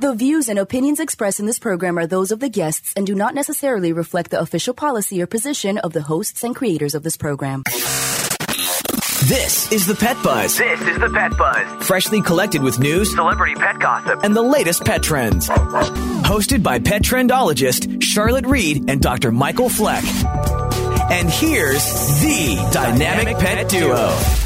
The views and opinions expressed in this program are those of the guests and do not necessarily reflect the official policy or position of the hosts and creators of this program. This is the Pet Buzz. This is the Pet Buzz. Freshly collected with news, celebrity pet gossip, and the latest pet trends. Hosted by pet trendologist Charlotte Reed and Dr. Michael Fleck. And here's the dynamic pet duo.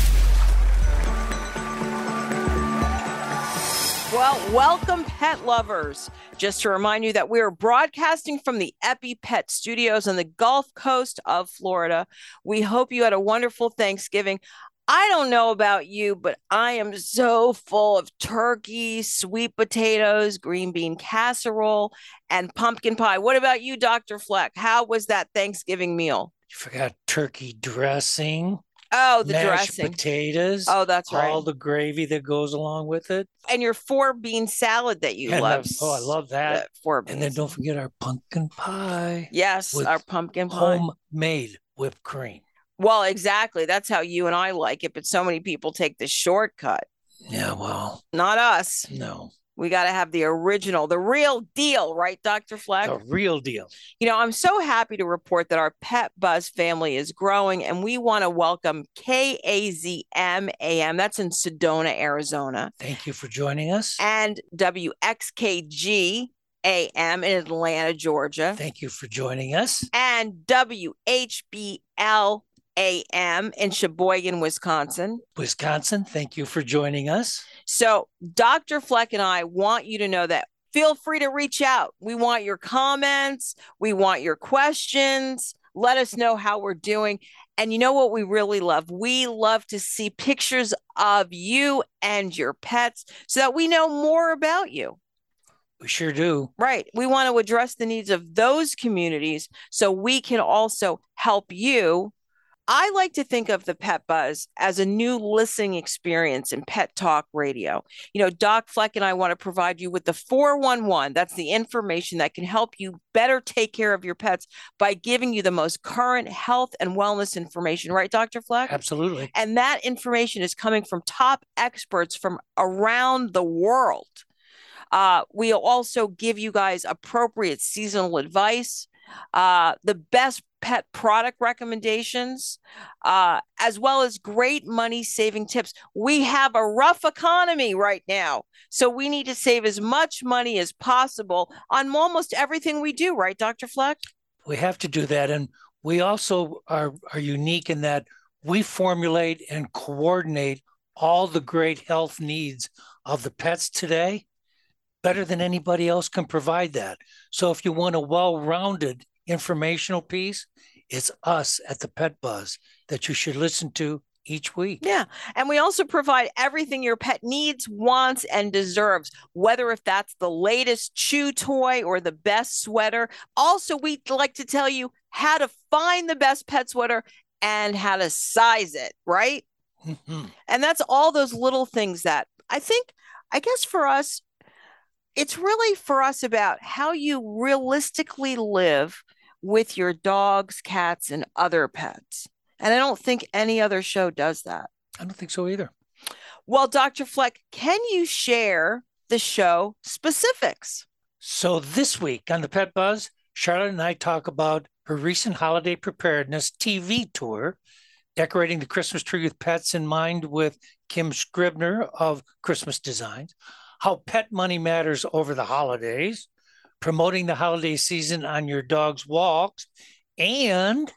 Well, welcome, pet lovers. Just to remind you that we are broadcasting from the EpiPet Studios on the Gulf Coast of Florida. We hope you had a wonderful Thanksgiving. I don't know about you, but I am so full of turkey, sweet potatoes, green bean casserole, and pumpkin pie. What about you, Dr. Fleck? How was that Thanksgiving meal? You forgot turkey dressing. Oh, the mashed dressing. potatoes. Oh, that's right. All the gravy that goes along with it. and your four bean salad that you And love. the- oh, I love that. Four beans. And then don't forget our pumpkin pie. yes, our pumpkin pie. Homemade whipped cream. Well, exactly. That's how you and I like it. But so many people take the shortcut. Yeah, well, Not us. no. We got to have the original, the real deal, right, Dr. Fleck? The real deal. You know, I'm so happy to report that our Pet Buzz family is growing and we want to welcome KAZM AM. That's in Sedona, Arizona, Thank you for joining us. and WXKG AM in Atlanta, Georgia, Thank you for joining us. and WHBL AM in Sheboygan, Wisconsin. Wisconsin, thank you for joining us. So, Dr. Fleck and I want you to know that feel free to reach out. We want your comments, we want your questions. Let us know how we're doing. And you know what we really love? We love to see pictures of you and your pets so that we know more about you. We sure do. Right. We want to address the needs of those communities so we can also help you. I like to think of the Pet Buzz as a new listening experience in Pet Talk Radio. You know, Doc Fleck and I want to provide you with the 411. That's the information that can help you better take care of your pets by giving you the most current health and wellness information. Right, Dr. Fleck? Absolutely. And that information is coming from top experts from around the world. Uh, we'll also give you guys appropriate seasonal advice, uh, the best pet product recommendations, uh, as well as great money saving tips. We have a rough economy right now, so we need to save as much money as possible on almost everything we do, right, Dr. Fleck? We have to do that. And we also are, are unique in that we formulate and coordinate all the great health needs of the pets today better than anybody else can provide that. So if you want a well-rounded informational piece, it's us at the Pet Buzz that you should listen to each week. Yeah. And we also provide everything your pet needs, wants, and deserves, whether if that's the latest chew toy or the best sweater. Also, we'd like to tell you how to find the best pet sweater and how to size it, right? Mhm. And that's all those little things that I think, I guess for us, it's really for us about how you realistically live with your dogs, cats, and other pets. And I don't think any other show does that. I don't think so either. Well, Dr. Fleck, can you share the show specifics? So this week on the Pet Buzz, Charlotte and I talk about her recent holiday preparedness TV tour, decorating the Christmas tree with pets in mind with Kim Scribner of Christmas Designs, how pet money matters over the holidays, promoting the holiday season on your dog's walks, and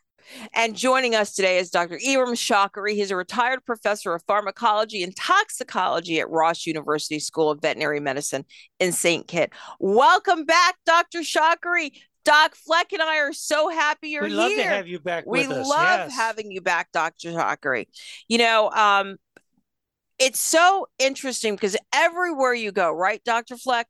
And joining us today is Dr. Ibram Shakari. He's a retired professor of pharmacology and toxicology at Ross University School of Veterinary Medicine in St. Kitts. Welcome back, Dr. Shakari. Doc Fleck and I are so happy you're we'd here. love to have you back we love Yes. having you back dr Shakari. you know um it's so interesting because everywhere you go right dr fleck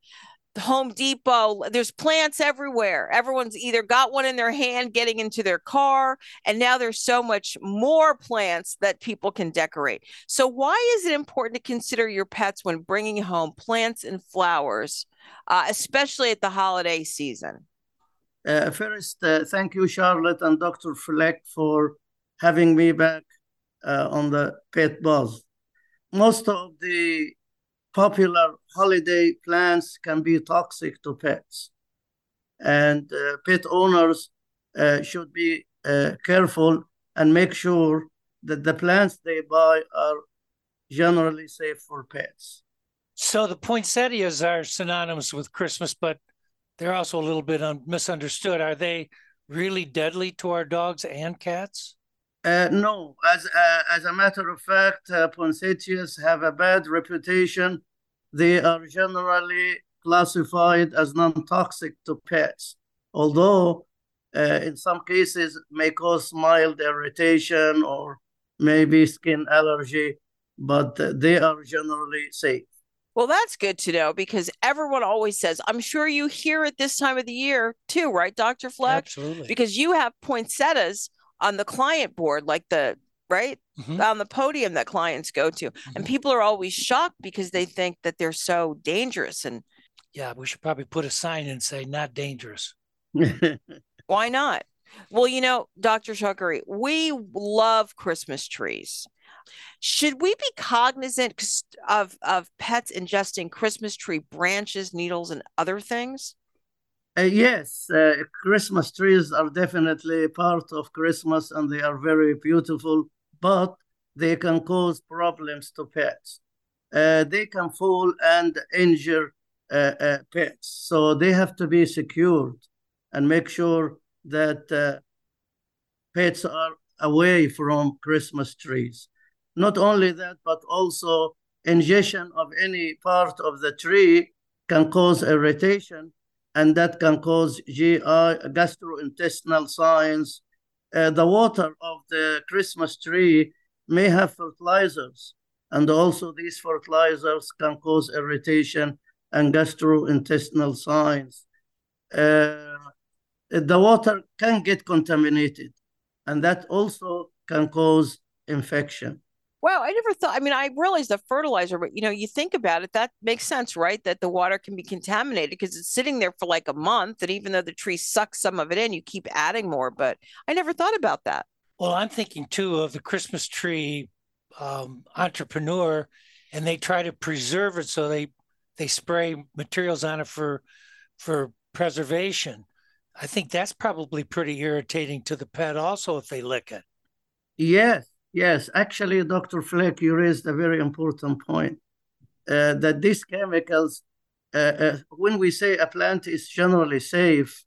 home depot there's plants everywhere everyone's either got one in their hand getting into their car and now there's so much more plants that people can decorate so why is it important to consider your pets when bringing home plants and flowers uh, especially at the holiday season Uh, first, uh, thank you, Charlotte and Dr. Fleck, for having me back uh, on the Pet Buzz. Most of the popular holiday plants can be toxic to pets. And uh, pet owners uh, should be uh, careful and make sure that the plants they buy are generally safe for pets. So the poinsettias are synonymous with Christmas, but they're also a little bit un- misunderstood. Are they really deadly to our dogs and cats? Uh, no, as uh, as a matter of fact, uh, poinsettias have a bad reputation. They are generally classified as non-toxic to pets, although uh, in some cases may cause mild irritation or maybe skin allergy, but they are generally safe. Well, that's good to know because everyone always says, I'm sure you hear it this time of the year too, right, Dr. Fleck? Absolutely. Because you have poinsettias on the client board, like the right mm-hmm. on the podium that clients go to. Mm-hmm. And people are always shocked because they think that they're so dangerous. And yeah, we should probably put a sign and say not dangerous. Why not? Well, you know, Dr. Shokry, we love Christmas trees. Should we be cognizant of, of pets ingesting Christmas tree branches, needles, and other things? Uh, yes, uh, Christmas trees are definitely part of Christmas and they are very beautiful, but they can cause problems to pets. Uh, they can fall and injure uh, uh, pets. So they have to be secured and make sure that uh, pets are away from Christmas trees. Not only that, but also ingestion of any part of the tree can cause irritation, and that can cause GI, gastrointestinal signs. Uh, the water of the Christmas tree may have fertilizers, and also these fertilizers can cause irritation and gastrointestinal signs. Uh, the water can get contaminated, and that also can cause infection. Wow, I never thought. I mean, I realize the fertilizer, but you know, you think about it, that makes sense, right? That the water can be contaminated because it's sitting there for like a month, and even though the tree sucks some of it in, you keep adding more. But I never thought about that. Well, I'm thinking too of the Christmas tree um, entrepreneur, and they try to preserve it, so they they spray materials on it for for preservation. I think that's probably pretty irritating to the pet, also, if they lick it. Yes, Yes, actually, Dr. Fleck, you raised a very important point uh, that these chemicals, uh, uh, when we say a plant is generally safe,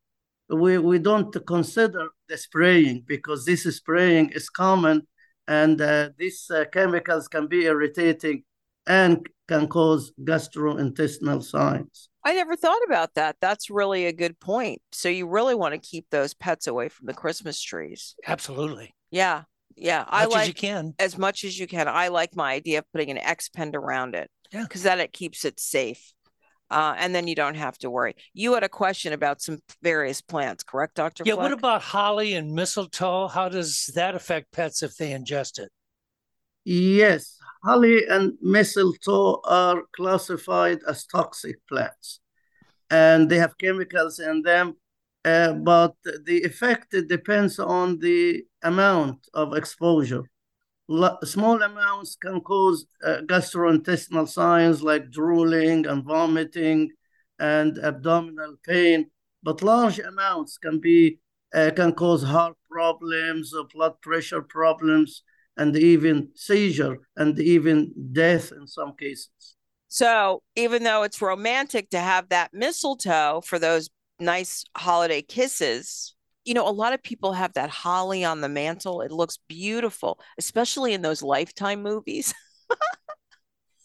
we, we don't consider the spraying because this spraying is common and uh, these uh, chemicals can be irritating and can cause gastrointestinal signs. I never thought about that. That's really a good point. So you really want to keep those pets away from the Christmas trees. Absolutely. Yeah. Yeah, I like as you can as much as you can. I like my idea of putting an X pen around it. Yeah, because then it keeps it safe, uh, and then you don't have to worry. You had a question about some various plants, correct, Doctor? Yeah. Fleck? What about holly and mistletoe? How does that affect pets if they ingest it? Yes, holly and mistletoe are classified as toxic plants, and they have chemicals in them uh, but the effect depends on the amount of exposure. Small amounts can cause uh, gastrointestinal signs like drooling and vomiting and abdominal pain, but large amounts can be uh, can cause heart problems, blood pressure problems, and even seizure and even death in some cases. So, even though it's romantic to have that mistletoe for those nice holiday kisses you know a lot of people have that holly on the mantle it looks beautiful especially in those lifetime movies.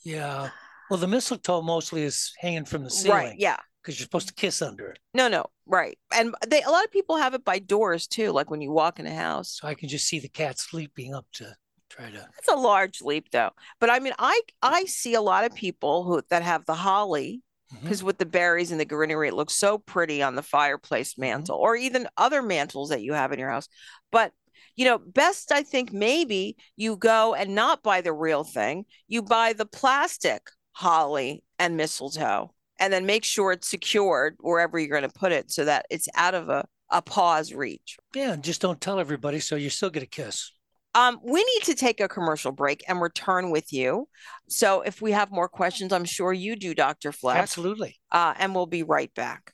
Yeah well the mistletoe mostly is hanging from the ceiling right yeah. because you're supposed to kiss under it. No no right and they a lot of people have it by doors too like when you walk in a house. So i can just see the cat sleeping up to try to it's a large leap though but i mean i i see a lot of people who that have the holly because mm-hmm. with the berries and the greenery, it looks so pretty on the fireplace mm-hmm. mantle mm-hmm. or even other mantles that you have in your house. But you know, best I think maybe you go and not buy the real thing. You buy the plastic holly and mistletoe, and then make sure it's secured wherever you're going to put it, so that it's out of a a paw's reach. Yeah, just don't tell everybody, so you still get a kiss. Um, we need to take a commercial break and return with you. So if we have more questions, I'm sure you do, Dr. Fleck. Absolutely. Uh, and we'll be right back.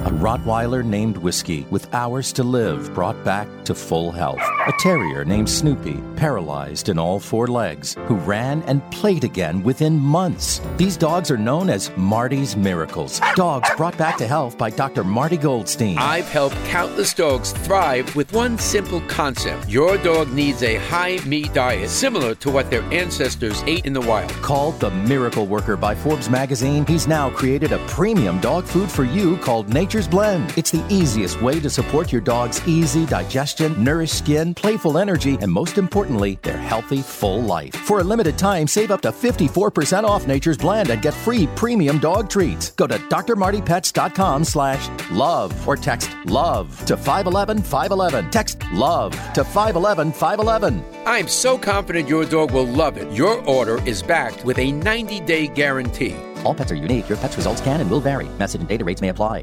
A Rottweiler named Whiskey with hours to live brought back to full health. A terrier named Snoopy, paralyzed in all four legs, who ran and played again within months. These dogs are known as Marty's Miracles. Dogs brought back to health by Dr. Marty Goldstein. I've helped countless dogs thrive with one simple concept. Your dog needs a high meat diet similar to what their ancestors ate in the wild. Called the Miracle Worker by Forbes magazine, he's now created a premium dog food for you called Nature's Blend. It's the easiest way to support your dog's easy digestion, nourished skin, playful energy, and most importantly, their healthy, full life. For a limited time, save up to 54% off Nature's Blend and get free premium dog treats. Go to drmartypets.com slash love or text love to 511 511. Text love to 511 511. I'm so confident your dog will love it. Your order is backed with a 90 day guarantee. All pets are unique. Your pet's results can and will vary. Message and data rates may apply.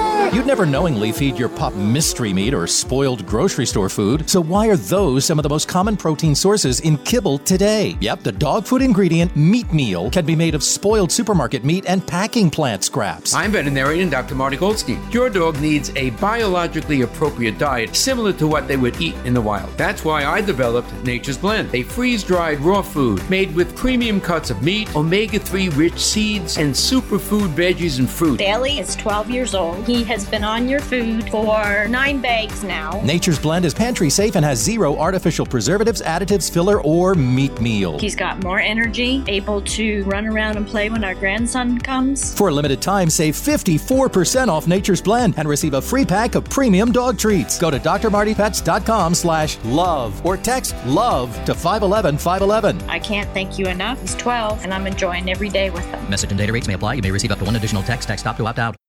You'd never knowingly feed your pup mystery meat or spoiled grocery store food, so why are those some of the most common protein sources in kibble today? Yep, the dog food ingredient meat meal can be made of spoiled supermarket meat and packing plant scraps. I'm veterinarian Dr. Marty Goldstein. Your dog needs a biologically appropriate diet similar to what they would eat in the wild. That's why I developed Nature's Blend, a freeze dried raw food made with premium cuts of meat, omega 3 rich seeds, and superfood veggies and fruit. Daly is 12 years old. He has been on your food for nine bags now. Nature's Blend is pantry safe and has zero artificial preservatives, additives, filler, or meat meal. He's got more energy, able to run around and play when our grandson comes. For a limited time, save 54% off Nature's Blend and receive a free pack of premium dog treats. Go to drmartypets.com slash love or text love to 511 511. I can't thank you enough. He's 12 and I'm enjoying every day with him. Message and data rates may apply. You may receive up to one additional text. Text stop to opt out.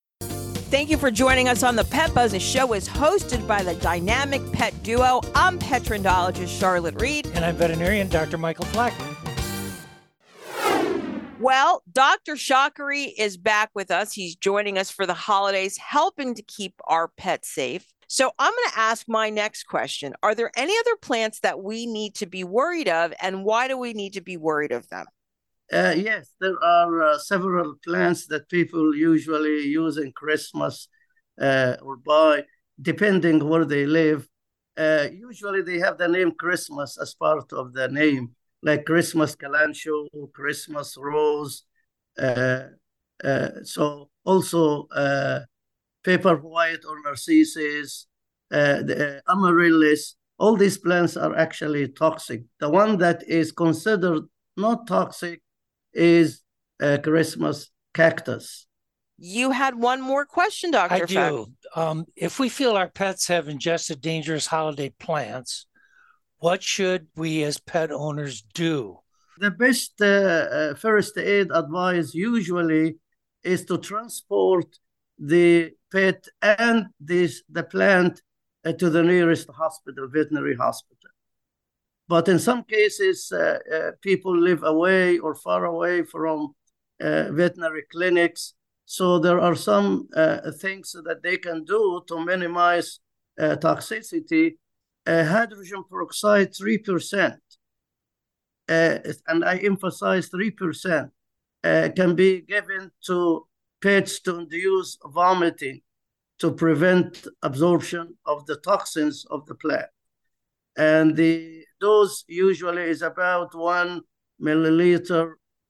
Thank you for joining us on the Pet Buzz. The show is hosted by the dynamic pet duo. I'm pet trendologist Charlotte Reed. And I'm veterinarian Dr. Michael Fleck. Well, Dr. Shakari is back with us. He's joining us for the holidays, helping to keep our pets safe. So I'm going to ask my next question. Are there any other plants that we need to be worried of, and why do we need to be worried of them? Uh, yes, there are uh, several plants that people usually use in Christmas uh, or buy, depending where they live. Uh, usually they have the name Christmas as part of the name, like Christmas kalanchoe, Christmas rose. Uh, uh, so also paper white or narcissus, the amaryllis. All these plants are actually toxic. The one that is considered not toxic is a Christmas cactus. You had one more question, Dr. I do. Um, if we feel our pets have ingested dangerous holiday plants, what should we as pet owners do? The best uh, uh, first aid advice usually is to transport the pet and this, the plant uh, to the nearest hospital, veterinary hospital. But in some cases, uh, uh, people live away or far away from uh, veterinary clinics. So there are some things that they can do to minimize toxicity. hydrogen peroxide, 3%. and I emphasize 3%. Uh, can be given to pets to induce vomiting to prevent absorption of the toxins of the plant. And the dose usually is about one milliliter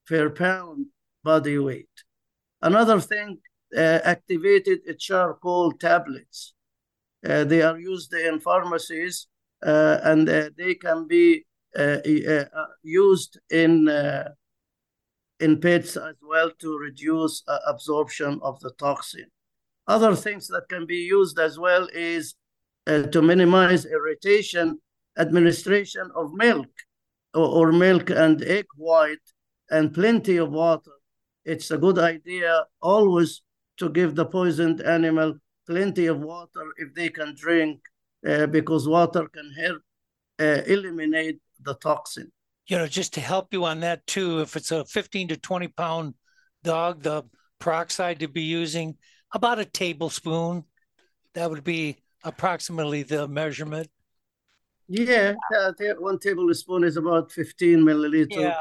per pound body weight. Another thing, uh, activated charcoal tablets. Uh, they are used in pharmacies uh, and uh, they can be uh, uh, used in in pets as well to reduce absorption of the toxin. Other things that can be used as well is to minimize irritation, administration of milk or, or milk and egg white and plenty of water. It's a good idea always to give the poisoned animal plenty of water if they can drink, uh, because water can help uh, eliminate the toxin. You know, just to help you on that too, if it's a 15 to 20 pound dog, the peroxide to be using about a tablespoon. That would be approximately the measurement. Yeah, one tablespoon is about 15 milliliters. Yeah.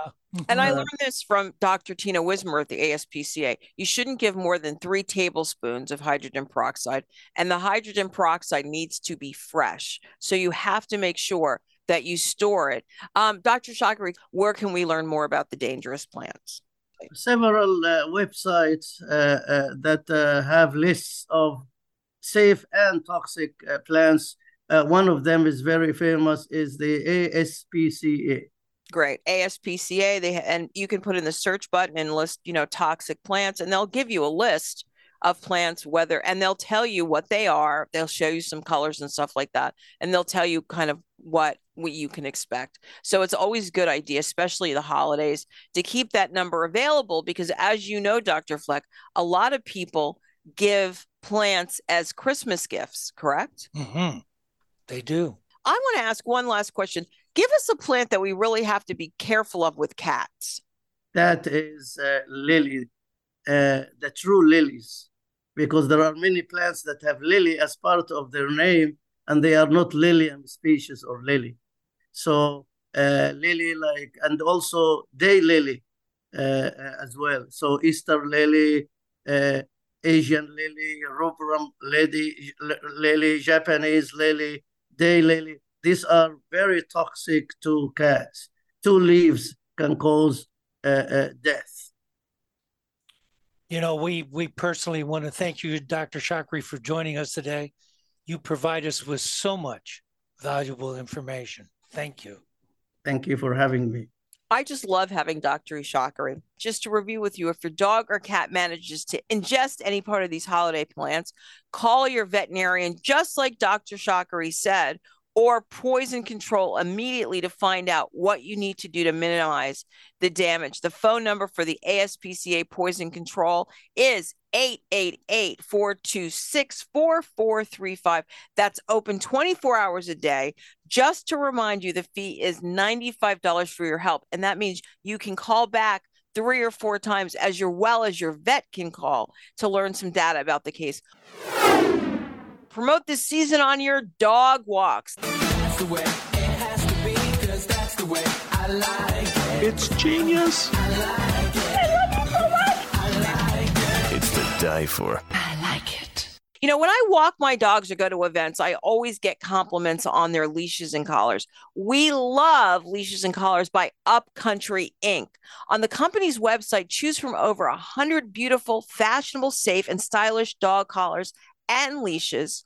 And I learned this from Dr. Tina Wismer at the ASPCA. You shouldn't give more than three tablespoons of hydrogen peroxide, and the hydrogen peroxide needs to be fresh. So you have to make sure that you store it. Um, Dr. Shakari, where can we learn more about the dangerous plants? Several uh, websites uh, uh, that uh, have lists of safe and toxic uh, plants. Uh, one of them is very famous is the ASPCA great. Aspca they and you can put in the search button and list you know toxic plants and they'll give you a list of plants whether and they'll tell you what they are they'll show you some colors and stuff like that and they'll tell you kind of what what you can expect. So it's always a good idea especially the holidays to keep that number available because as you know dr fleck a lot of people give plants as christmas gifts correct? Mm-hmm. They do i want to ask one last question Give us a plant that we really have to be careful of with cats. That is uh, lily, uh, the true lilies, because there are many plants that have lily as part of their name, and they are not lilium species or lily. So uh, lily, like, and also day lily uh, uh, as well. So Easter lily, uh, Asian lily, rubrum lily, lily, Japanese lily, day lily these are very toxic to cats. Two leaves can cause uh, uh, death. You know, we we personally want to thank you, Dr. Shokry, for joining us today. You provide us with so much valuable information. Thank you. Thank you for having me. I just love having Dr. Ishakari. Just to review with you, if your dog or cat manages to ingest any part of these holiday plants, call your veterinarian, just like Dr. Shakari said, or poison control immediately to find out what you need to do to minimize the damage. The phone number for the ASPCA poison control is 888 426 4435. That's open 24 hours a day. Just to remind you, the fee is $95 for your help. And that means you can call back three or four times as well as your vet can call to learn some data about the case. Promote this season on your dog walks. it's genius. it's to die for. I like it. You know, when I walk my dogs or go to events, I always get compliments on their leashes and collars. We love leashes and collars by Upcountry Inc. On the company's website, choose from over 100 beautiful, fashionable, safe, and stylish dog collars and leashes.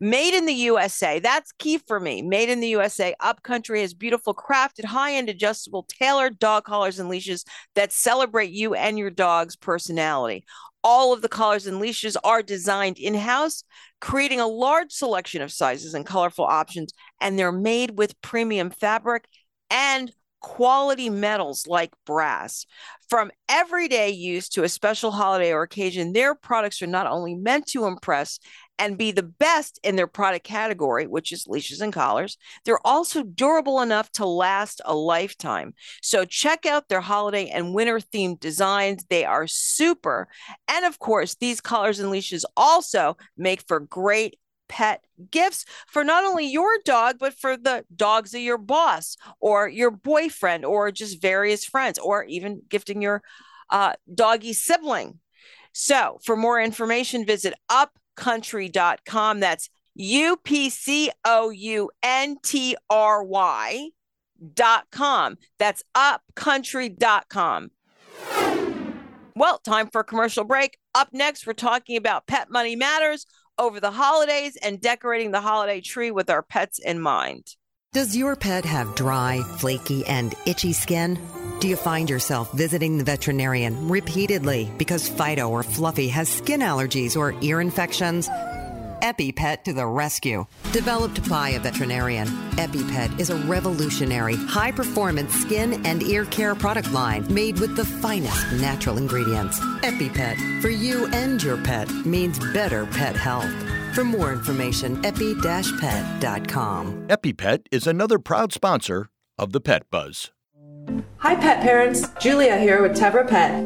Made in the USA. That's key for me. Made in the USA. Upcountry has beautiful crafted, high end, adjustable, tailored dog collars and leashes that celebrate you and your dog's personality. All of the collars and leashes are designed in house, creating a large selection of sizes and colorful options, and they're made with premium fabric and quality metals like brass. From everyday use to a special holiday or occasion, their products are not only meant to impress and be the best in their product category, which is leashes and collars. They're also durable enough to last a lifetime. So check out their holiday and winter themed designs. They are super. And of course, these collars and leashes also make for great pet gifts for not only your dog, but for the dogs of your boss or your boyfriend or just various friends, or even gifting your uh, doggy sibling. So, for more information, visit up upcountry.com. That's U P C O U N T R Y dot com. That's upcountry.com. Well, time for a commercial break. Up next, we're talking about Pet Money Matters over the holidays and decorating the holiday tree with our pets in mind. Does your pet have dry, flaky, and itchy skin? Do you find yourself visiting the veterinarian repeatedly because Fido or Fluffy has skin allergies or ear infections? EpiPet to the rescue. Developed by a veterinarian, EpiPet is a revolutionary, high performance skin and ear care product line made with the finest natural ingredients. EpiPet, for you and your pet, means better pet health. For more information, epi-pet.com. EpiPet is another proud sponsor of the Pet Buzz. Hi, pet parents. Julia here with Tevra Pet.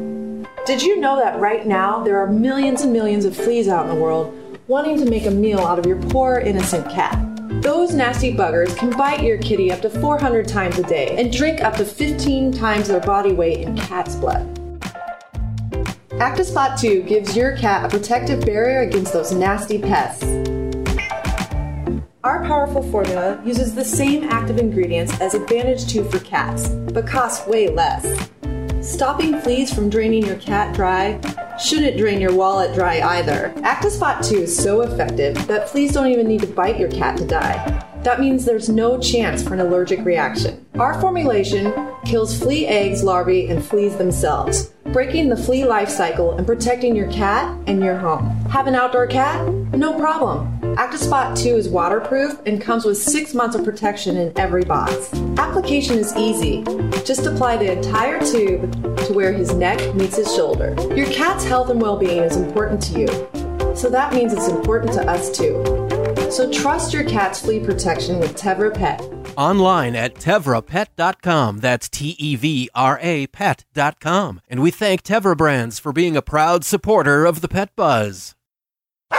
Did you know that right now there are millions and millions of fleas out in the world wanting to make a meal out of your poor innocent cat? Those nasty buggers can bite your kitty up to 400 times a day and drink up to 15 times their body weight in cat's blood. Actispot 2 gives your cat a protective barrier against those nasty pests. Our powerful formula uses the same active ingredients as Advantage 2 for cats, but costs way less. Stopping fleas from draining your cat dry shouldn't drain your wallet dry either. Actispot 2 is so effective that fleas don't even need to bite your cat to die. That means there's no chance for an allergic reaction. Our formulation kills flea eggs, larvae, and fleas themselves, breaking the flea life cycle and protecting your cat and your home. Have an outdoor cat? No problem. Actispot 2 is waterproof and comes with six months of protection in every box. Application is easy. Just apply the entire tube to where his neck meets his shoulder. Your cat's health and well being is important to you, so that means it's important to us too. So trust your cat's flea protection with Tevra Pet. Online at tevrapet.com. That's T E V R A pet.com. And we thank Tevra Brands for being a proud supporter of the Pet Buzz.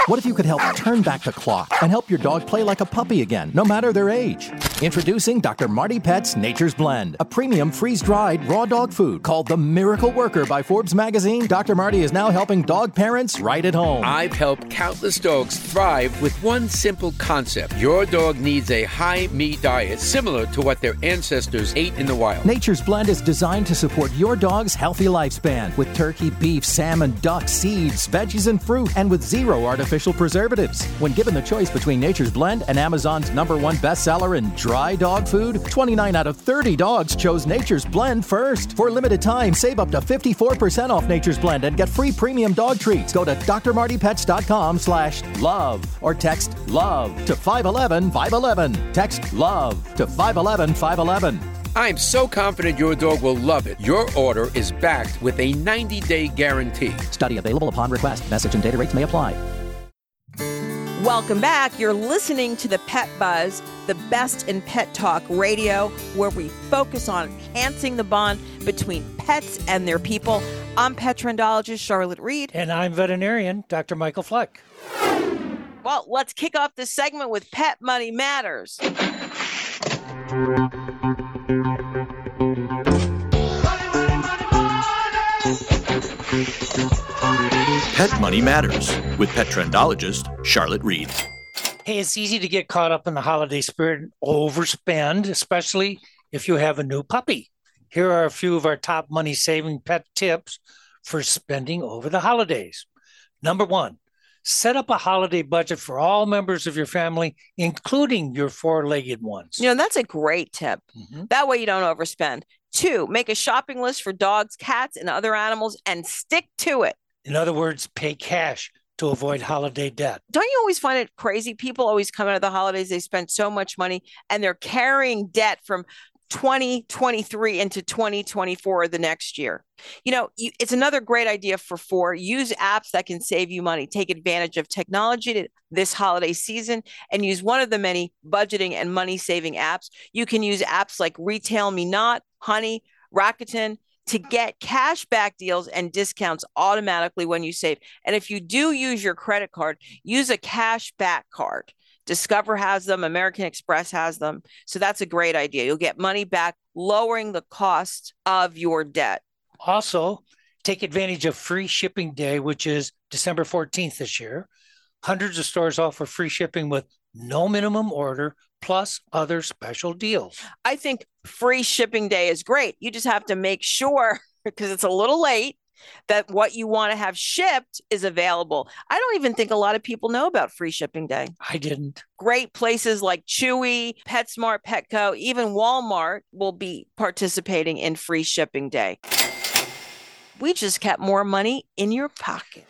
What if you could help turn back the clock and help your dog play like a puppy again, no matter their age? Introducing Dr. Marty Pet's Nature's Blend, a premium freeze dried raw dog food called the Miracle Worker by Forbes magazine. Dr. Marty is now helping dog parents right at home. I've helped countless dogs thrive with one simple concept your dog needs a high meat diet similar to what their ancestors ate in the wild. Nature's Blend is designed to support your dog's healthy lifespan with turkey, beef, salmon, duck, seeds, veggies, and fruit, and with zero artificial preservatives. When given the choice between Nature's Blend and Amazon's number one bestseller in dry dog food, 29 out of 30 dogs chose Nature's Blend first. For a limited time, save up to 54% off Nature's Blend and get free premium dog treats. Go to drmartypets.com slash love or text love to 511 511. Text love to 511 511. I'm so confident your dog will love it. Your order is backed with a 90 day guarantee. Study available upon request. Message and data rates may apply. Welcome back. You're listening to the Pet Buzz, the best in pet talk radio, where we focus on enhancing the bond between pets and their people. I'm pet trendologist Charlotte Reed. And I'm veterinarian Dr. Michael Fleck. Well, let's kick off this segment with Pet Money Matters. Pet Money Matters with pet trendologist Charlotte Reed. Hey, it's easy to get caught up in the holiday spirit and overspend, especially if you have a new puppy. Here are a few of our top money saving pet tips for spending over the holidays. Number one, set up a holiday budget for all members of your family, including your four legged ones. You know, that's a great tip. Mm-hmm. That way you don't overspend. Two, make a shopping list for dogs, cats, and other animals and stick to it. In other words, pay cash to avoid holiday debt. Don't you always find it crazy? People always come out of the holidays, they spend so much money and they're carrying debt from 2023 into 2024 the next year. You know, it's another great idea for four. Use apps that can save you money. Take advantage of technology this holiday season and use one of the many budgeting and money saving apps. You can use apps like Retail Me Not, Honey, Rakuten, to get cash back deals and discounts automatically when you save. And if you do use your credit card, use a cash back card. Discover has them, American Express has them. So that's a great idea. You'll get money back, lowering the cost of your debt. Also, take advantage of free shipping day, which is December 14th this year. Hundreds of stores offer free shipping with no minimum order plus other special deals. I think free shipping day is great. You just have to make sure because it's a little late that what you want to have shipped is available. I don't even think a lot of people know about free shipping day. I didn't. Great places like Chewy, PetSmart, Petco, even Walmart will be participating in free shipping day. We just kept more money in your pocket.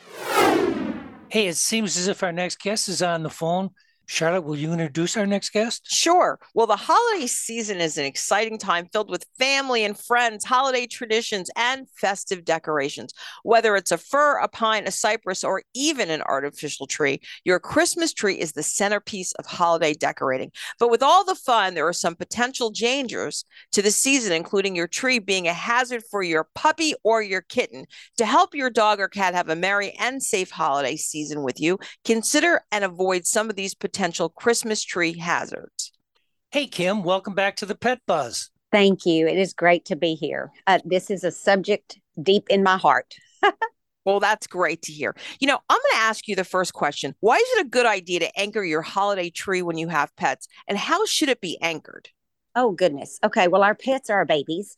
Hey, it seems as if our next guest is on the phone. Charlotte, will you introduce our next guest? Sure. Well, the holiday season is an exciting time filled with family and friends, holiday traditions, and festive decorations. Whether it's a fir, a pine, a cypress, or even an artificial tree, your Christmas tree is the centerpiece of holiday decorating. But with all the fun, there are some potential dangers to the season, including your tree being a hazard for your puppy or your kitten. To help your dog or cat have a merry and safe holiday season with you, consider and avoid some of these potential potential Christmas tree hazards. Hey, Kim, welcome back to the Pet Buzz. Thank you. It is great to be here. Uh, this is a subject deep in my heart. well, that's great to hear. You know, I'm going to ask you the first question Why is it a good idea to anchor your holiday tree when you have pets? And how should it be anchored? Oh, goodness. Okay. Well, our pets are our babies.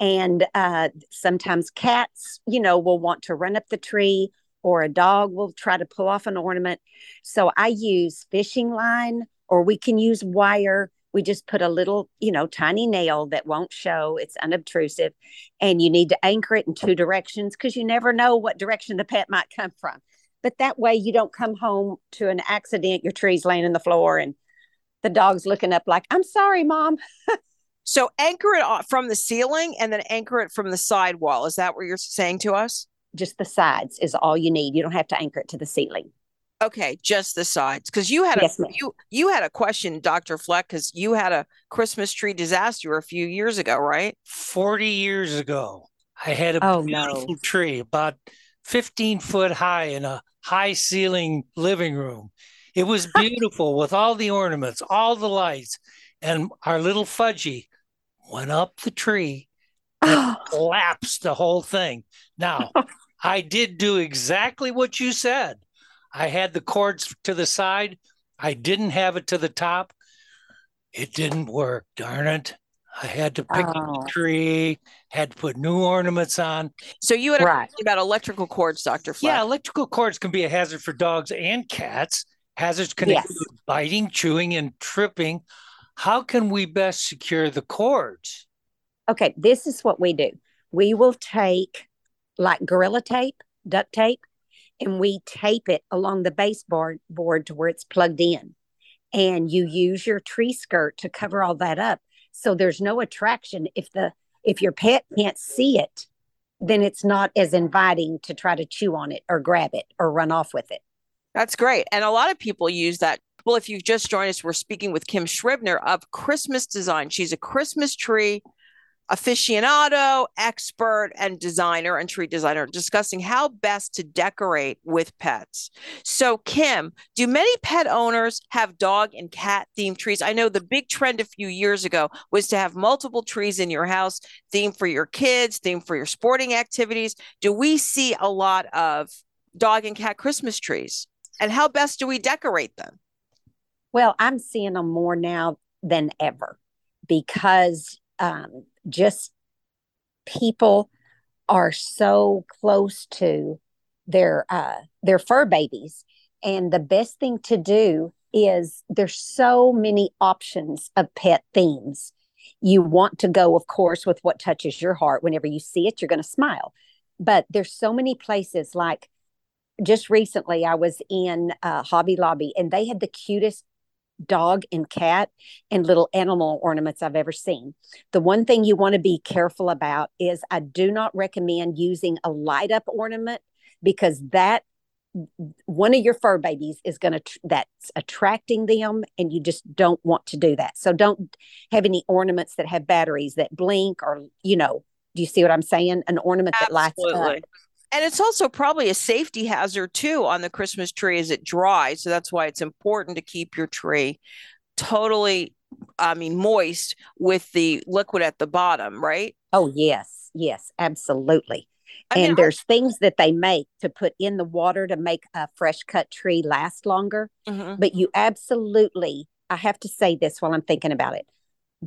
And uh, sometimes cats, you know, will want to run up the tree or a dog will try to pull off an ornament. So I use fishing line or we can use wire. We just put a little, you know, tiny nail that won't show, it's unobtrusive. And you need to anchor it in two directions because you never know what direction the pet might come from. But that way you don't come home to an accident, your tree's laying on the floor and the dog's looking up like, I'm sorry, mom. so anchor it from the ceiling and then anchor it from the side wall. Is that what you're saying to us? Just the sides is all you need. You don't have to anchor it to the ceiling. Okay, just the sides. Because you had a yes, you you had a question, Dr. Fleck, because you had a Christmas tree disaster a few years ago, right? Forty years ago. I had a oh, beautiful no. tree about 15 foot high in a high ceiling living room. It was beautiful with all the ornaments, all the lights, and our little fudgy went up the tree and collapsed the whole thing. Now, I did do exactly what you said. I had the cords to the side. I didn't have it to the top. It didn't work, darn it. I had to pick oh. up the oh. tree, had to put new ornaments on. So you had a right. question about electrical cords, Dr. Fleck. Yeah, electrical cords can be a hazard for dogs and cats. Hazards can yes. include biting, chewing, and tripping. How can we best secure the cords? Okay, this is what we do. We will take like gorilla tape, duct tape, and we tape it along the baseboard board to where it's plugged in. And you use your tree skirt to cover all that up. So there's no attraction. If the if your pet can't see it, then it's not as inviting to try to chew on it or grab it or run off with it. That's great. And a lot of people use that. Well, if you've just joined us, we're speaking with Kim Scribner of Christmas Design. She's a Christmas tree aficionado, expert, and designer and tree designer discussing how best to decorate with pets. So, Kim, do many pet owners have dog and cat themed trees? I know the big trend a few years ago was to have multiple trees in your house, themed for your kids, themed for your sporting activities. Do we see a lot of dog and cat Christmas trees? And how best do we decorate them? Well, I'm seeing them more now than ever because um, just people are so close to their uh, their fur babies, and the best thing to do is there's so many options of pet themes. You want to go, of course, with what touches your heart. Whenever you see it, you're going to smile. But there's so many places like just recently I was in uh, Hobby Lobby and they had the cutest dog and cat and little animal ornaments I've ever seen. The one thing you want to be careful about is I do not recommend using a light up ornament because that one of your fur babies is going to that's attracting them and you just don't want to do that so don't have any ornaments that have batteries that blink or you know do you see what i'm saying an ornament Absolutely. that lights up and it's also probably a safety hazard too on the Christmas tree as it dries. So that's why it's important to keep your tree totally, I mean, moist with the liquid at the bottom, right? Oh, yes. Yes, absolutely. I and mean, there's I- things that they make to put in the water to make a fresh cut tree last longer. Mm-hmm. But you absolutely I have to say this while I'm thinking about it.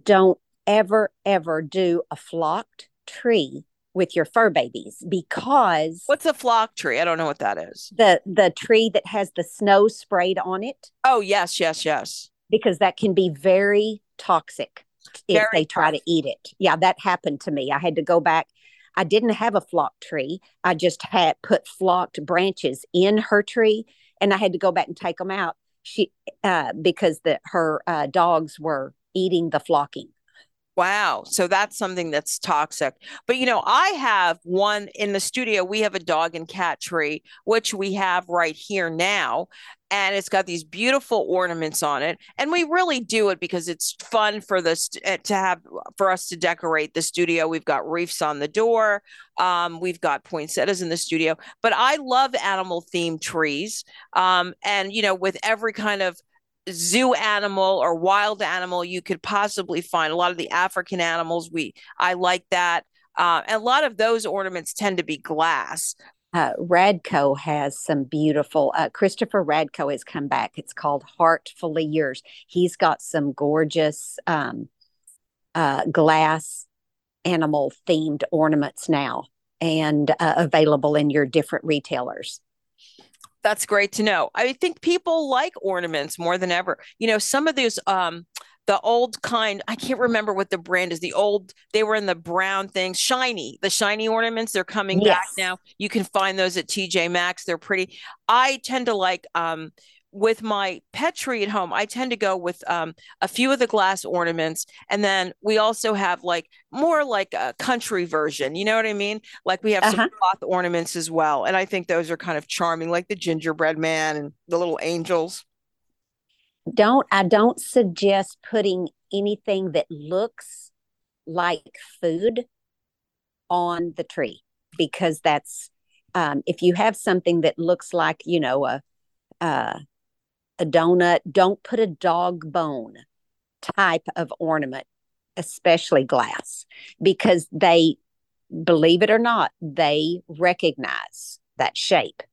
Don't ever, ever do a flocked tree with your fur babies because what's a flock tree? I don't know what that is. The the tree that has the snow sprayed on it. Oh yes, yes, yes. Because that can be very toxic very if they try toxic. to eat it. Yeah, that happened to me. I had to go back. I didn't have a flock tree. I just had put flocked branches in her tree, and I had to go back and take them out. She uh, because the her uh, dogs were eating the flocking. Wow. So that's something that's toxic. But you know, I have one in the studio. We have a dog and cat tree, which we have right here now. And it's got these beautiful ornaments on it. And we really do it because it's fun for this eh, to have for us to decorate the studio. We've got reefs on the door. Um, we've got poinsettias in the studio. But I love animal themed trees. Um, and you know, with every kind of zoo animal or wild animal you could possibly find. A lot of the African animals, we I like that. Uh, and a lot of those ornaments tend to be glass. Uh, Radko has some beautiful. Uh, Christopher Radko has come back. It's called Heartfully Yours. He's got some gorgeous um, uh, glass animal themed ornaments now and uh, available in your different retailers that's great to know. I think people like ornaments more than ever. You know, some of these um the old kind, I can't remember what the brand is. The old, they were in the brown things, shiny, the shiny ornaments, they're coming yes. back now. You can find those at TJ Maxx. They're pretty. I tend to like um with my pet tree at home, I tend to go with um, a few of the glass ornaments. And then we also have like more like a country version. You know what I mean? Like we have uh-huh. some cloth ornaments as well. And I think those are kind of charming, like the gingerbread man and the little angels. Don't, I don't suggest putting anything that looks like food on the tree because that's, um, if you have something that looks like, you know, a, uh, a donut. Don't put a dog bone type of ornament, especially glass, because they, believe it or not, they recognize that shape.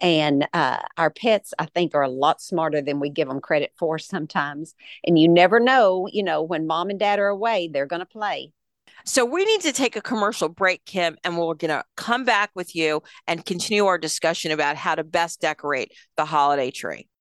And uh, our pets, I think, are a lot smarter than we give them credit for sometimes. And you never know, you know, when mom and dad are away, they're going to play. So we need to take a commercial break, Kim, and we're going to come back with you and continue our discussion about how to best decorate the holiday tree.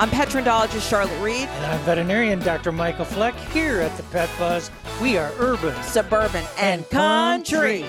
I'm petrendologist Charlotte Reed. And I'm veterinarian Dr. Michael Fleck. Here at the Pet Buzz, we are urban, suburban, and, and country.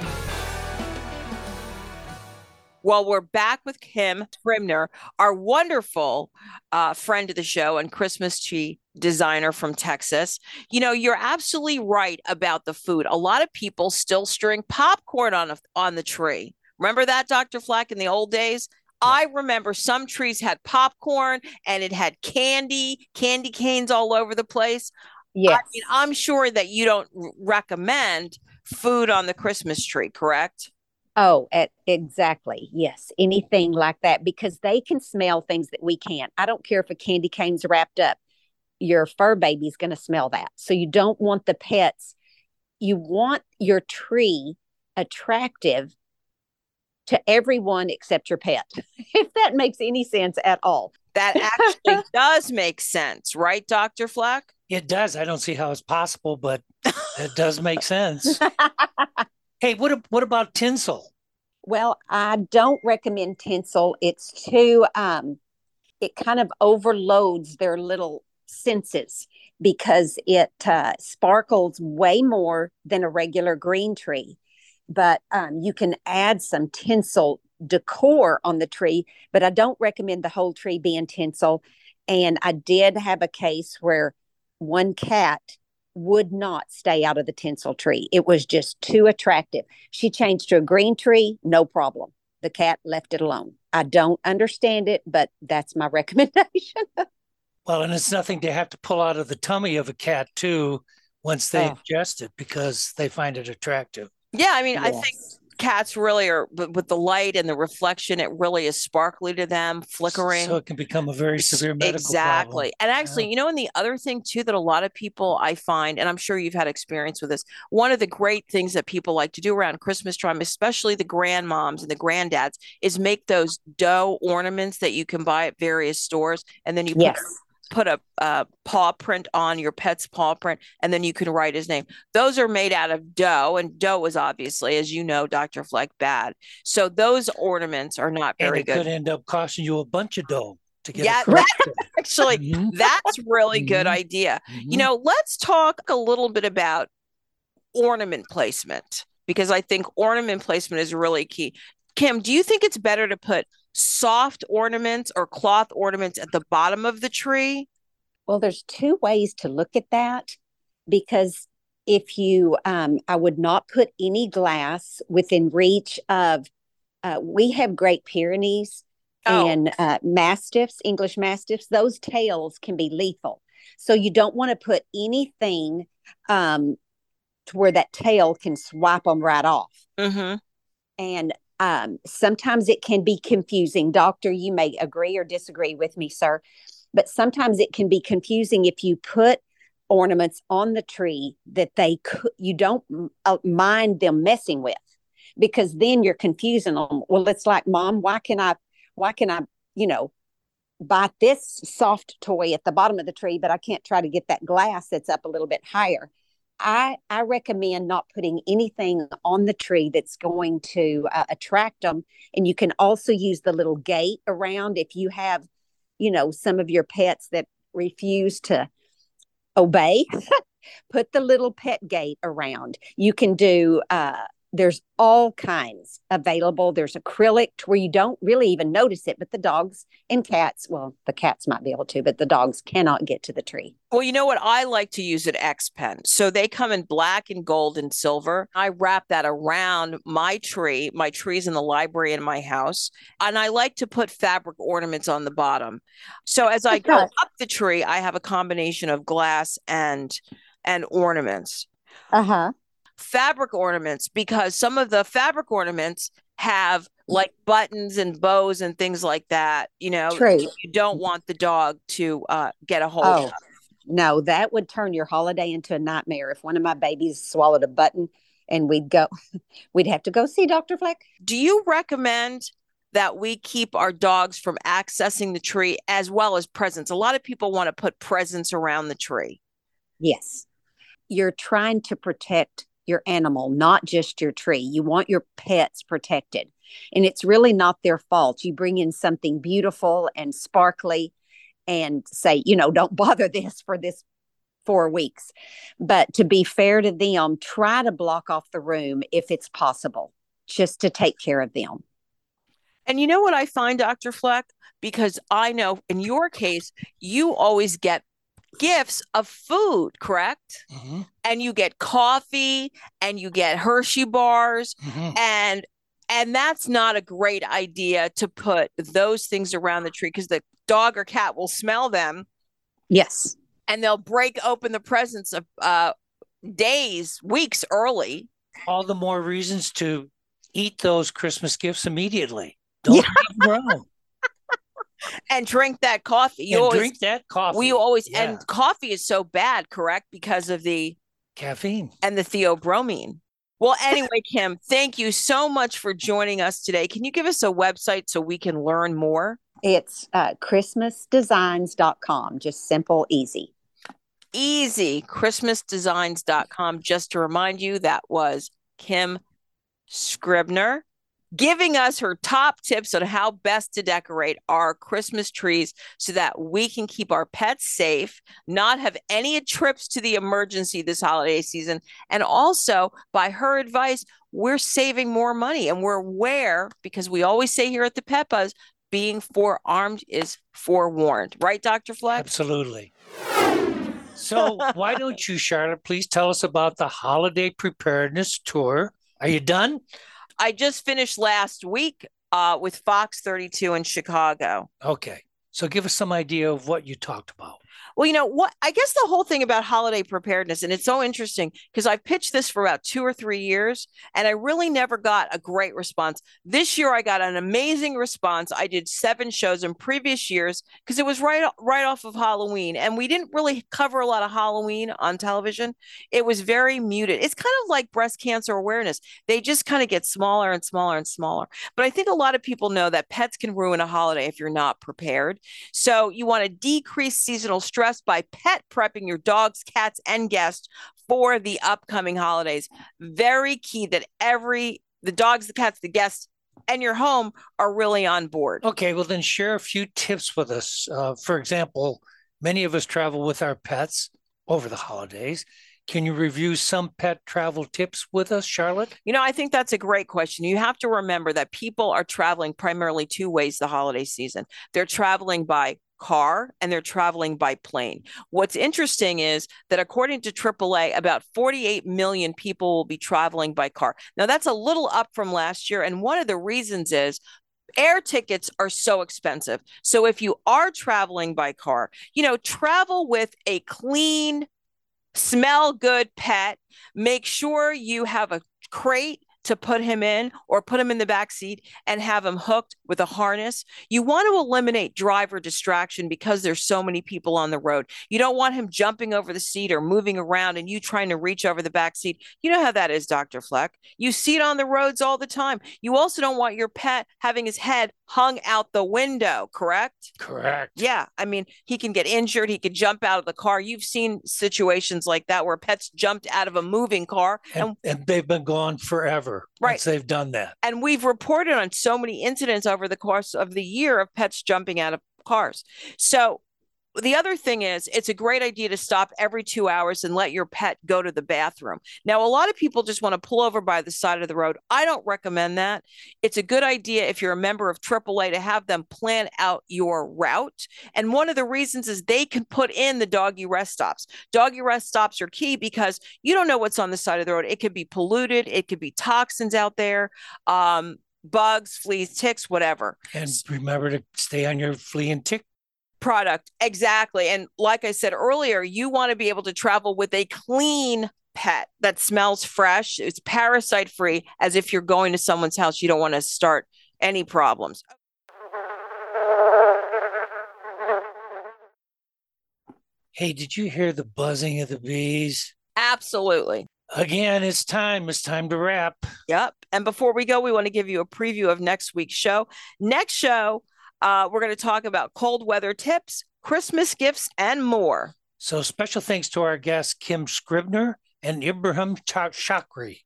Well, we're back with Kim Scribner, our wonderful uh, friend of the show and Christmas tree designer from Texas. You know, you're absolutely right about the food. A lot of people still string popcorn on a, on the tree. Remember that, Dr. Fleck, in the old days? I remember some trees had popcorn and it had candy, candy canes all over the place. Yes. I mean, I'm sure that you don't recommend food on the Christmas tree, correct? Oh, at, exactly. Yes. Anything like that because they can smell things that we can't. I don't care if a candy cane's wrapped up. Your fur baby's going to smell that. So you don't want the pets. You want your tree attractive to everyone except your pet, if that makes any sense at all. That actually does make sense, right, Dr. Fleck? It does. I don't see how it's possible, but it does make sense. hey, what what about tinsel? Well, I don't recommend tinsel. It's too um it kind of overloads their little senses because it uh, sparkles way more than a regular green tree but um, you can add some tinsel decor on the tree, but I don't recommend the whole tree being tinsel. And I did have a case where one cat would not stay out of the tinsel tree. It was just too attractive. She changed to a green tree, no problem. The cat left it alone. I don't understand it, but that's my recommendation. Well, and it's nothing to have to pull out of the tummy of a cat too once they Oh. ingest it because they find it attractive. Yeah, I mean, I think cats really are with, with the light and the reflection. It really is sparkly to them, flickering. So it can become a very severe medical exactly problem. and actually you know and the other thing too that a lot of people i find and i'm sure you've had experience with this one of the great things that people like to do around christmas time especially the grandmoms and the granddads is make those dough ornaments that you can buy at various stores and then you Yes. put a uh, paw print on your pet's paw print and then you can write his name those are made out of dough and dough is obviously as you know dr fleck bad so those ornaments are not And very it good could end up costing you a bunch of dough to get yeah, it correct. that- actually, that's really good idea. You know, let's talk a little bit about ornament placement because I think ornament placement is really key. Kim, do you think it's better to put soft ornaments or cloth ornaments at the bottom of the tree? Well, there's two ways to look at that because if you, um, I would not put any glass within reach of, uh, we have Great Pyrenees and uh, Mastiffs, English Mastiffs, those tails can be lethal. So you don't want to put anything um, to where that tail can swipe them right off. Mm-hmm. And um, sometimes it can be confusing. Doctor, you may agree or disagree with me, sir, but sometimes it can be confusing if you put ornaments on the tree that they could, you don't uh, mind them messing with because then you're confusing them. Well, it's like, mom, why can I, why can I, you know, buy this soft toy at the bottom of the tree, but I can't try to get that glass that's up a little bit higher. I, I recommend not putting anything on the tree that's going to uh, attract them. And you can also use the little gate around if you have, you know, some of your pets that refuse to obey. Put the little pet gate around. You can do, uh, there's all kinds available. There's acrylic to where you don't really even notice it, but the dogs and cats, well, the cats might be able to, but the dogs cannot get to the tree. Well, you know what? I like to use an X pen. So they come in black and gold and silver. I wrap that around my tree. My tree's in the library in my house. And I like to put fabric ornaments on the bottom. So as I go up the tree, I have a combination of glass and and ornaments. Uh-huh. Fabric ornaments, because some of the fabric ornaments have like buttons and bows and things like that, you know, True. you don't want the dog to uh, get a hold Oh, of. no, that would turn your holiday into a nightmare. If one of my babies swallowed a button and we'd go, we'd have to go see Dr. Fleck. Do you recommend that we keep our dogs from accessing the tree as well as presents? A lot of people want to put presents around the tree. Yes. You're trying to protect your animal, not just your tree. You want your pets protected. And it's really not their fault. You bring in something beautiful and sparkly and say, you know, don't bother this for this four weeks. But to be fair to them, try to block off the room if it's possible, just to take care of them. And you know what I find, Dr. Fleck? Because I know in your case, you always get gifts of food, correct? Mm-hmm. And you get coffee and you get Hershey bars Mm-hmm. and and that's not a great idea to put those things around the tree because the dog or cat will smell them Yes. and they'll break open the presents of uh days, weeks early. All the more reasons to eat those Christmas gifts immediately. Don't leave them around. And drink that coffee. You And always drink that coffee. We always Yeah. and coffee is so bad, correct? Because of the caffeine and the theobromine. Well, anyway, Kim, thank you so much for joining us today. Can you give us a website so we can learn more? It's uh, christmasdesigns.com. Just simple, easy. Easy, christmasdesigns.com. Just to remind you, that was Kim Scribner giving us her top tips on how best to decorate our Christmas trees so that we can keep our pets safe, not have any trips to the emergency this holiday season. And also, by her advice, we're saving more money and we're aware because we always say here at the Buzz, being forearmed is forewarned. Right, Dr. Fleck? Absolutely. So, why don't you, Charlotte, please tell us about the holiday preparedness tour? Are you done? I just finished last week uh, with Fox 32 in Chicago. Okay. So give us some idea of what you talked about. Well, you know what? I guess the whole thing about holiday preparedness, and it's so interesting because I've pitched this for about two or three years, and I really never got a great response. This year, I got an amazing response. I did seven shows in previous years because it was right right off of Halloween, and we didn't really cover a lot of Halloween on television. It was very muted. It's kind of like breast cancer awareness; they just kind of get smaller and smaller and smaller. But I think a lot of people know that pets can ruin a holiday if you're not prepared. So you want to decrease seasonal stress stress by pet prepping your dogs, cats, and guests for the upcoming holidays. Very key that every the dogs, the cats, the guests, and your home are really on board. Okay, well then share a few tips with us. Uh, for example, many of us travel with our pets over the holidays. Can you review some pet travel tips with us, Charlotte? You know, I think that's a great question. You have to remember that people are traveling primarily two ways the holiday season. They're traveling by car and they're traveling by plane. What's interesting is that according to AAA, about 48 million people will be traveling by car. Now, that's a little up from last year. And one of the reasons is air tickets are so expensive. So if you are traveling by car, you know, travel with a clean, smell good pet. Make sure you have a crate to put him in or put him in the back seat and have him hooked with a harness. You want to eliminate driver distraction because there's so many people on the road. You don't want him jumping over the seat or moving around and you trying to reach over the back seat. You know how that is, Dr. Fleck. You see it on the roads all the time. You also don't want your pet having his head hung out the window, correct? Correct. Yeah. I mean, he can get injured. He could jump out of the car. You've seen situations like that where pets jumped out of a moving car and, and, and they've been gone forever. Right. they've done that. And we've reported on so many incidents over the course of the year of pets jumping out of cars. So the other thing is it's a great idea to stop every two hours and let your pet go to the bathroom. Now a lot of people just want to pull over by the side of the road. I don't recommend that. It's a good idea if you're a member of aaa to have them plan out your route and one of the reasons is they can put in the doggy rest stops. Doggy rest stops are key because you don't know what's on the side of the road. It could be polluted it could be toxins out there um, bugs fleas ticks whatever. And remember to stay on your flea and tick product. Exactly. And like I said earlier, you want to be able to travel with a clean pet that smells fresh, it's parasite free, as if you're going to someone's house. You don't want to start any problems. Hey, did you hear the buzzing of the bees? Absolutely. Again, it's time. It's time to wrap. Yep. And before we go, we want to give you a preview of next week's show. Next show, uh, we're going to talk about cold weather tips, Christmas gifts, and more. So, special thanks to our guests, Kim Scribner and Ibrahim Shokry.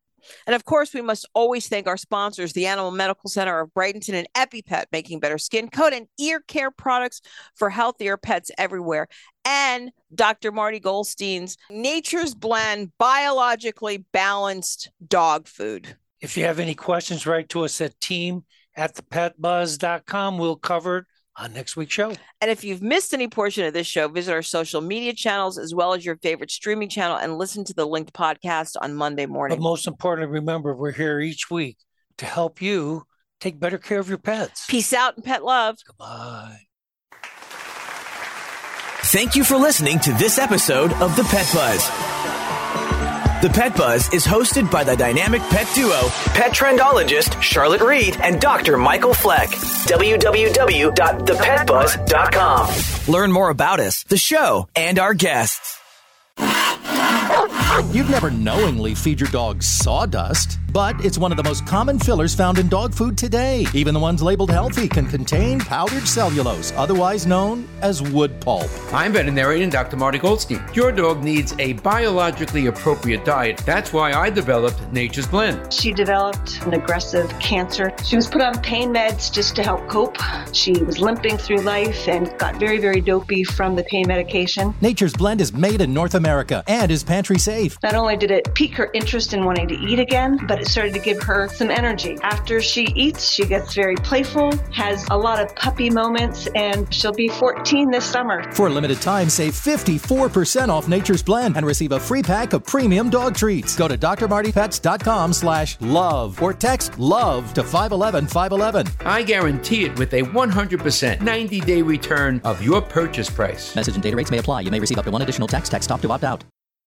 And of course, we must always thank our sponsors, the Animal Medical Center of Bradenton and EpiPet, making better skin, coat, and ear care products for healthier pets everywhere. And Dr. Marty Goldstein's Nature's Blend biologically balanced dog food. If you have any questions, write to us at team at thepetbuzz.com. We'll cover it on next week's show. And if you've missed any portion of this show, visit our social media channels as well as your favorite streaming channel and listen to the linked podcast on Monday morning. But most importantly, remember, we're here each week to help you take better care of your pets. Peace out and pet love. Goodbye. Thank you for listening to this episode of The Pet Buzz. The Pet Buzz is hosted by the dynamic pet duo, pet trendologist Charlotte Reed and Dr. Michael Fleck. www.thepetbuzz.com. Learn more about us, the show, and our guests. You'd never knowingly feed your dog sawdust, but it's one of the most common fillers found in dog food today. Even the ones labeled healthy can contain powdered cellulose, otherwise known as wood pulp. I'm veterinarian Dr. Marty Goldstein. Your dog needs a biologically appropriate diet. That's why I developed Nature's Blend. She developed an aggressive cancer. She was put on pain meds just to help cope. She was limping through life and got very, very dopey from the pain medication. Nature's Blend is made in North America and is pantry safe. Safe. Not only did it pique her interest in wanting to eat again, but it started to give her some energy. After she eats, she gets very playful, has a lot of puppy moments, and she'll be 14 this summer. For a limited time, save 54% off Nature's Blend and receive a free pack of premium dog treats. Go to drmartypets.com slash love or text love to 511 511. I guarantee it with a 100% 90 day return of your purchase price. Message and data rates may apply. You may receive up to one additional text. Text stop to opt out.